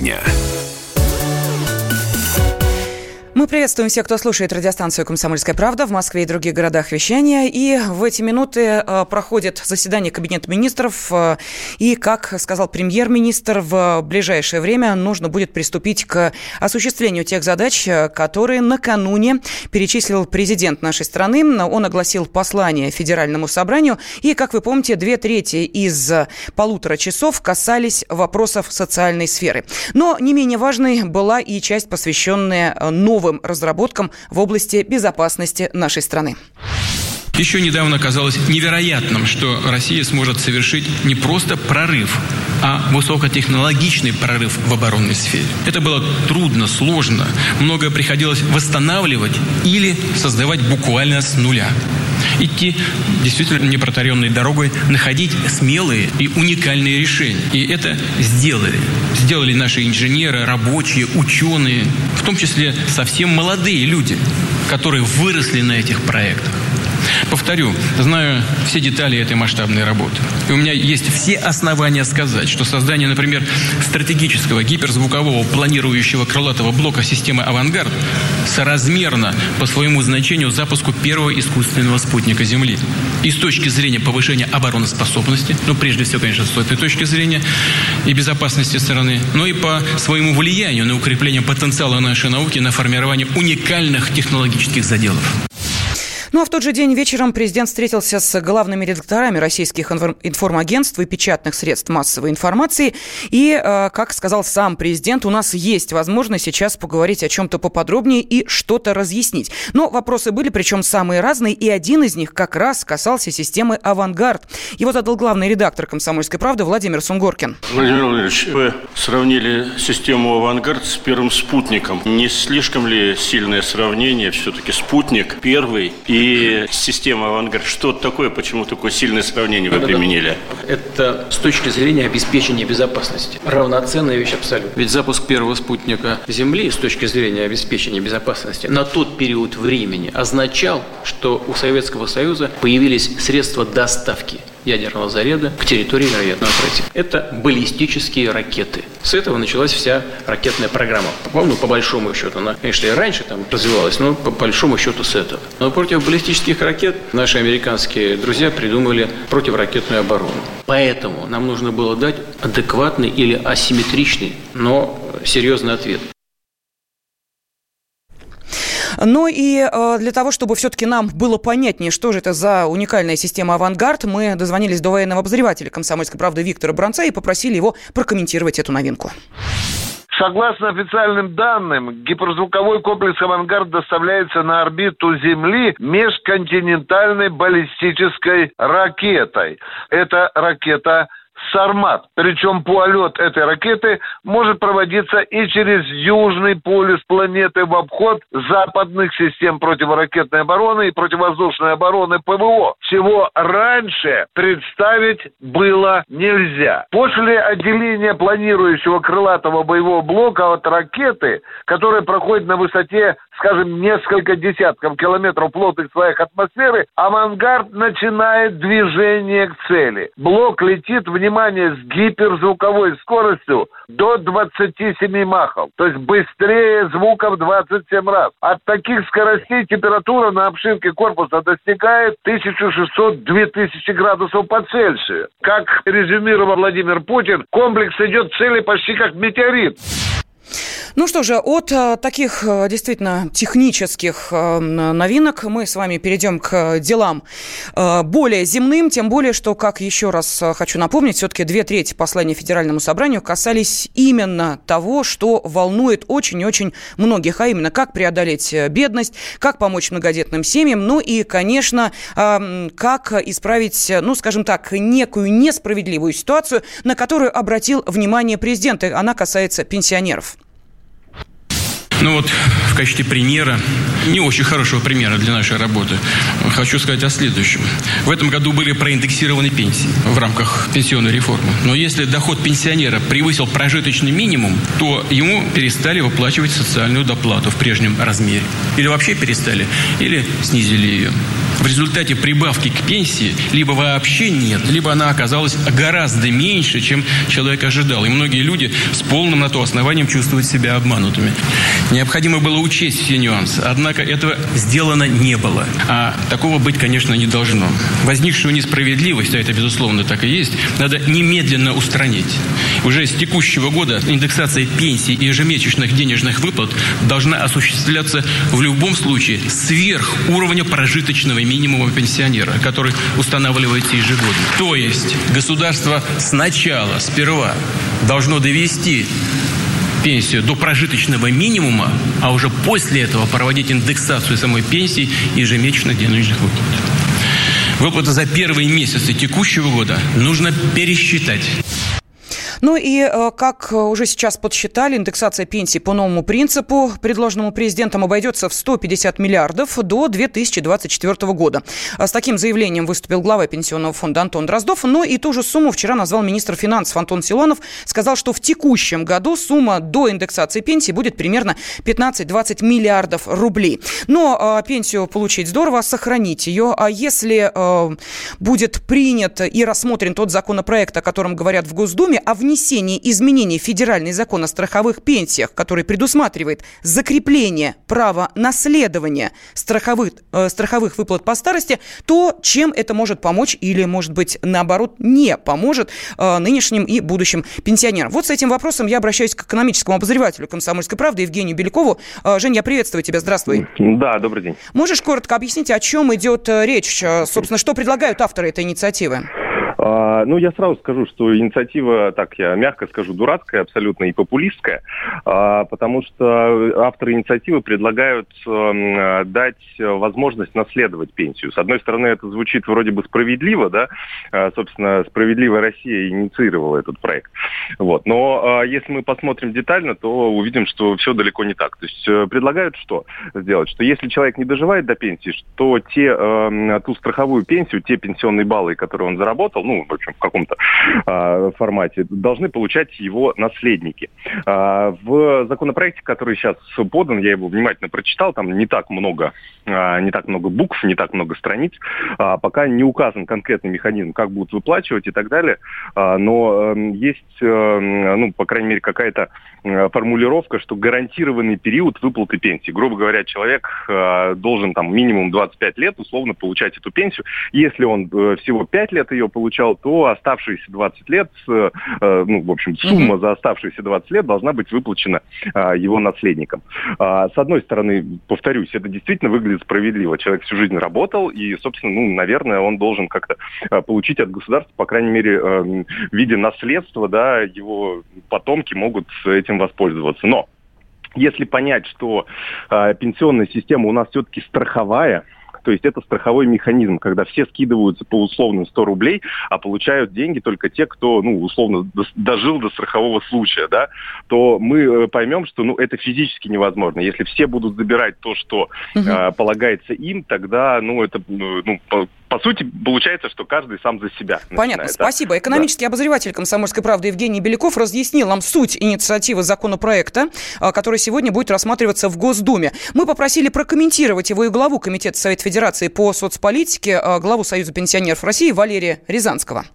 дня. Приветствуем всех, кто слушает радиостанцию «Комсомольская правда» в Москве и других городах вещания. И в эти минуты э, проходит заседание Кабинета министров. Э, и, как сказал премьер-министр, в ближайшее время нужно будет приступить к осуществлению тех задач, э, которые накануне перечислил президент нашей страны. Он огласил послание Федеральному собранию. И, как вы помните, две трети из полутора часов касались вопросов социальной сферы. Но не менее важной была и часть, посвященная новым новым разработкам в области безопасности нашей страны. Еще недавно казалось невероятным, что Россия сможет совершить не просто прорыв, а высокотехнологичный прорыв в оборонной сфере. Это было трудно, сложно, многое приходилось восстанавливать или создавать буквально с нуля. Идти действительно непротаренной дорогой, находить смелые и уникальные решения. И это сделали. Сделали наши инженеры, рабочие, ученые, в том числе совсем молодые люди, которые выросли на этих проектах. Повторю, знаю все детали этой масштабной работы. И у меня есть все основания сказать, что создание, например, стратегического гиперзвукового планирующего крылатого блока системы «Авангард» соразмерно по своему значению запуску первого искусственного спутника Земли. И с точки зрения повышения обороноспособности, ну, прежде всего, конечно, с этой точки зрения и безопасности страны, но и по своему влиянию на укрепление потенциала нашей науки на формирование уникальных технологических заделов. Ну а в тот же день вечером президент встретился с главными редакторами российских информагентств и печатных средств массовой информации. И, э, как сказал сам президент, у нас есть возможность сейчас поговорить о чем-то поподробнее и что-то разъяснить. Но вопросы были, причем самые разные, и один из них как раз касался системы «Авангард». Его задал главный редактор «Комсомольской правды» Владимир Сунгоркин. Владимир Владимирович, вы сравнили систему «Авангард» с первым спутником. Не слишком ли сильное сравнение? Все-таки спутник первый и и система «Авангард». Что такое, почему такое сильное сравнение вы применили? Это с точки зрения обеспечения безопасности. Равноценная вещь абсолютно. Ведь запуск первого спутника Земли с точки зрения обеспечения безопасности на тот период времени означал, что у Советского Союза появились средства доставки ядерного заряда к территории вероятного открытия. Это баллистические ракеты. С этого началась вся ракетная программа. Ну, по большому счету, она, конечно, и раньше там развивалась, но по большому счету с этого. Но против баллистических ракет наши американские друзья придумали противоракетную оборону. Поэтому нам нужно было дать адекватный или асимметричный, но серьезный ответ. Ну и э, для того, чтобы все-таки нам было понятнее, что же это за уникальная система «Авангард», мы дозвонились до военного обозревателя «Комсомольской правды» Виктора Бронца и попросили его прокомментировать эту новинку. Согласно официальным данным, гиперзвуковой комплекс «Авангард» доставляется на орбиту Земли межконтинентальной баллистической ракетой. Это ракета Сармат. Причем полет этой ракеты может проводиться и через южный полюс планеты в обход западных систем противоракетной обороны и противовоздушной обороны ПВО. Всего раньше представить было нельзя. После отделения планирующего крылатого боевого блока от ракеты, которая проходит на высоте скажем, несколько десятков километров плотных слоях атмосферы, авангард начинает движение к цели. Блок летит, внимание, с гиперзвуковой скоростью до 27 махов. То есть быстрее звука в 27 раз. От таких скоростей температура на обшивке корпуса достигает 1600-2000 градусов по Цельсию. Как резюмировал Владимир Путин, комплекс идет цели почти как метеорит. Ну что же, от а, таких а, действительно технических а, новинок мы с вами перейдем к делам более земным, тем более, что, как еще раз хочу напомнить, все-таки две трети послания Федеральному собранию касались именно того, что волнует очень-очень многих, а именно как преодолеть э, бедность, как помочь многодетным семьям, ну и, конечно, как исправить, ну, скажем так, некую несправедливую ситуацию, на которую обратил внимание президент, и она касается пенсионеров. Ну вот в качестве примера, не очень хорошего примера для нашей работы, хочу сказать о следующем. В этом году были проиндексированы пенсии в рамках пенсионной реформы. Но если доход пенсионера превысил прожиточный минимум, то ему перестали выплачивать социальную доплату в прежнем размере. Или вообще перестали, или снизили ее. В результате прибавки к пенсии либо вообще нет, либо она оказалась гораздо меньше, чем человек ожидал. И многие люди с полным на то основанием чувствуют себя обманутыми. Необходимо было учесть все нюансы, однако этого сделано не было. А такого быть, конечно, не должно. Возникшую несправедливость, а это, безусловно, так и есть, надо немедленно устранить. Уже с текущего года индексация пенсий и ежемесячных денежных выплат должна осуществляться в любом случае сверх уровня прожиточного пенсионера, который устанавливается ежегодно. То есть государство сначала, сперва должно довести пенсию до прожиточного минимума, а уже после этого проводить индексацию самой пенсии и ежемесячных денежных выплат. Выплаты за первые месяцы текущего года нужно пересчитать. Ну и, э, как уже сейчас подсчитали, индексация пенсии по новому принципу, предложенному президентом, обойдется в 150 миллиардов до 2024 года. А с таким заявлением выступил глава Пенсионного фонда Антон Дроздов. Но и ту же сумму вчера назвал министр финансов Антон Силонов. Сказал, что в текущем году сумма до индексации пенсии будет примерно 15-20 миллиардов рублей. Но э, пенсию получить здорово, сохранить ее. А если э, будет принят и рассмотрен тот законопроект, о котором говорят в Госдуме, а в внесении изменений в федеральный закон о страховых пенсиях, который предусматривает закрепление права наследования страховых, э, страховых выплат по старости, то чем это может помочь или, может быть, наоборот, не поможет э, нынешним и будущим пенсионерам. Вот с этим вопросом я обращаюсь к экономическому обозревателю «Комсомольской правды» Евгению Белякову. Э, Жень, я приветствую тебя, здравствуй. Да, добрый день. Можешь коротко объяснить, о чем идет э, речь? Э, собственно, что предлагают авторы этой инициативы? А, ну, я сразу скажу, что инициатива, так я мягко скажу, дурацкая абсолютно и популистская, а, потому что авторы инициативы предлагают эм, дать возможность наследовать пенсию. С одной стороны, это звучит вроде бы справедливо, да, а, собственно, «Справедливая Россия» инициировала этот проект. Вот. Но если мы посмотрим детально, то увидим, что все далеко не так. То есть э, предлагают что сделать? Что если человек не доживает до пенсии, то те, эм, ту страховую пенсию, те пенсионные баллы, которые он заработал, ну, в общем, в каком-то э, формате, должны получать его наследники. Э, в законопроекте, который сейчас подан, я его внимательно прочитал, там не так много, э, не так много букв, не так много страниц, э, пока не указан конкретный механизм, как будут выплачивать и так далее, э, но э, есть, э, ну, по крайней мере, какая-то э, формулировка, что гарантированный период выплаты пенсии. Грубо говоря, человек э, должен там минимум 25 лет условно получать эту пенсию. Если он э, всего 5 лет ее получает, получал, то оставшиеся 20 лет, э, э, ну, в общем, сумма за оставшиеся 20 лет должна быть выплачена э, его наследникам. А, с одной стороны, повторюсь, это действительно выглядит справедливо. Человек всю жизнь работал, и, собственно, ну, наверное, он должен как-то получить от государства, по крайней мере, в виде наследства, да, его потомки могут этим воспользоваться. Но если понять, что э, пенсионная система у нас все-таки страховая, то есть это страховой механизм, когда все скидываются по условным 100 рублей, а получают деньги только те, кто, ну, условно, дожил до страхового случая, да, то мы э, поймем, что, ну, это физически невозможно. Если все будут забирать то, что угу. э, полагается им, тогда, ну, это, ну, по, сути, получается, что каждый сам за себя. Понятно, начинает, спасибо. Да? Экономический да. обозреватель «Комсомольской правды» Евгений Беляков разъяснил нам суть инициативы законопроекта, а, который сегодня будет рассматриваться в Госдуме. Мы попросили прокомментировать его и главу Комитета Совета Федерации по соцполитике, а, главу Союза пенсионеров России Валерия Рязанского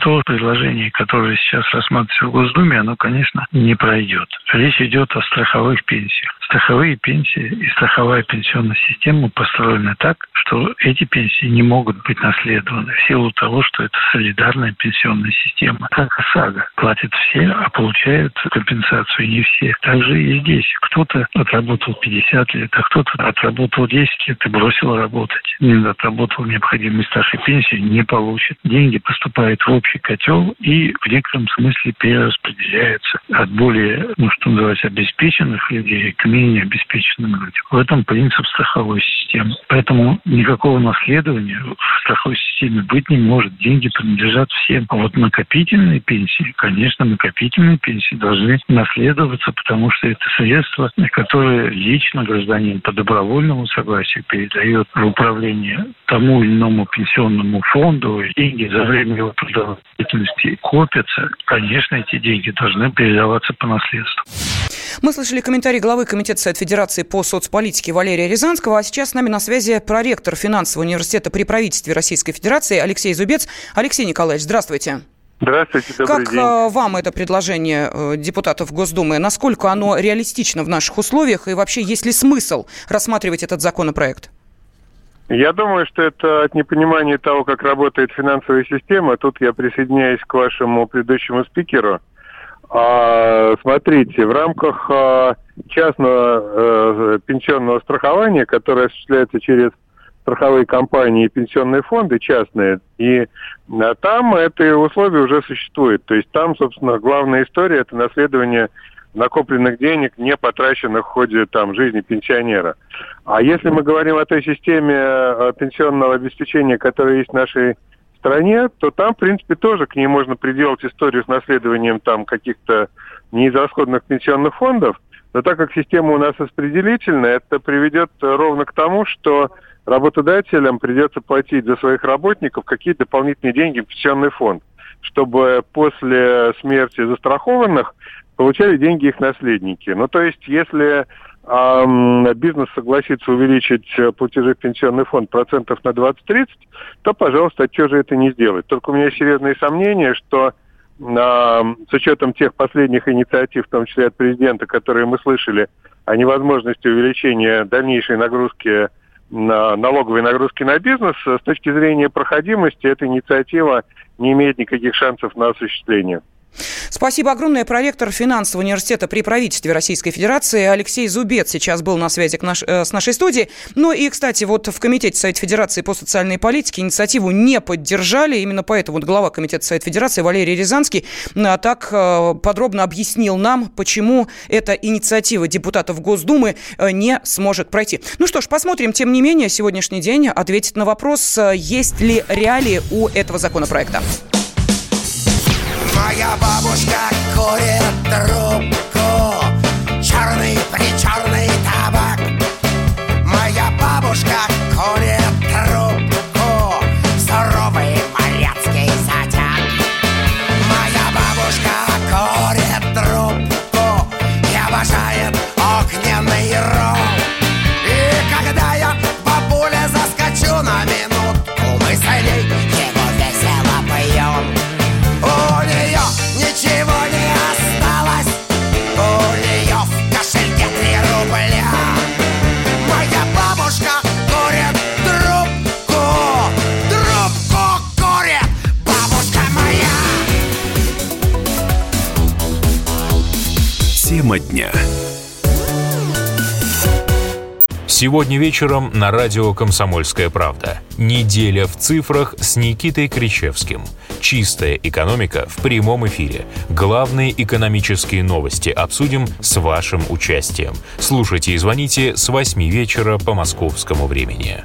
то предложение, которое сейчас рассматривается в Госдуме, оно, конечно, не пройдет. Речь идет о страховых пенсиях. Страховые пенсии и страховая пенсионная система построены так, что эти пенсии не могут быть наследованы в силу того, что это солидарная пенсионная система. Как ОСАГО. Платят все, а получают компенсацию не все. Также и здесь. Кто-то отработал 50 лет, а кто-то отработал 10 лет и бросил работать. Не отработал необходимый стаж и пенсию, не получит. Деньги поступают в общий котел и в некотором смысле перераспределяются от более, ну что называется, обеспеченных людей к менее обеспеченным людям. В этом принцип страховой системы. Поэтому никакого наследования в страховой системе быть не может. Деньги принадлежат всем. А вот накопительные пенсии, конечно, накопительные пенсии должны наследоваться, потому что это средства, которые лично гражданин по добровольному согласию передает в управление тому или иному пенсионному фонду. Деньги за время его трудовой деятельности копятся. Конечно, эти деньги должны передаваться по наследству. Мы слышали комментарий главы Комитета Совет Федерации по соцполитике Валерия Рязанского, а сейчас с нами на связи проректор финансового университета при правительстве Российской Федерации Алексей Зубец. Алексей Николаевич, здравствуйте. Здравствуйте, добрый как день. Как вам это предложение э, депутатов Госдумы? Насколько оно реалистично в наших условиях и вообще есть ли смысл рассматривать этот законопроект? Я думаю, что это от непонимания того, как работает финансовая система. Тут я присоединяюсь к вашему предыдущему спикеру. А, смотрите, в рамках а, частного а, пенсионного страхования, которое осуществляется через страховые компании и пенсионные фонды частные, и а, там это условие уже существует. То есть там, собственно, главная история – это наследование накопленных денег, не потраченных в ходе там, жизни пенсионера. А если мы говорим о той системе э, пенсионного обеспечения, которая есть в нашей стране, то там, в принципе, тоже к ней можно приделать историю с наследованием там каких-то неизрасходных пенсионных фондов. Но так как система у нас распределительная, это приведет ровно к тому, что работодателям придется платить за своих работников какие-то дополнительные деньги в пенсионный фонд, чтобы после смерти застрахованных получали деньги их наследники. Ну, то есть, если э, бизнес согласится увеличить платежи в пенсионный фонд процентов на 20-30, то, пожалуйста, а что же это не сделать? Только у меня серьезные сомнения, что э, с учетом тех последних инициатив, в том числе от президента, которые мы слышали, о невозможности увеличения дальнейшей нагрузки на налоговой нагрузки на бизнес, с точки зрения проходимости эта инициатива не имеет никаких шансов на осуществление. Спасибо огромное. Проректор финансового университета при правительстве Российской Федерации Алексей Зубец сейчас был на связи наш, э, с нашей студией. Ну и, кстати, вот в Комитете Совет Федерации по социальной политике инициативу не поддержали. Именно поэтому вот глава Комитета Совет Федерации Валерий Рязанский а, так э, подробно объяснил нам, почему эта инициатива депутатов Госдумы э, не сможет пройти. Ну что ж, посмотрим. Тем не менее, сегодняшний день ответить на вопрос, есть ли реалии у этого законопроекта. Моя бабушка курит трубку Черный причерный Тема дня. Сегодня вечером на радио «Комсомольская правда». Неделя в цифрах с Никитой Кричевским. Чистая экономика в прямом эфире. Главные экономические новости обсудим с вашим участием. Слушайте и звоните с 8 вечера по московскому времени.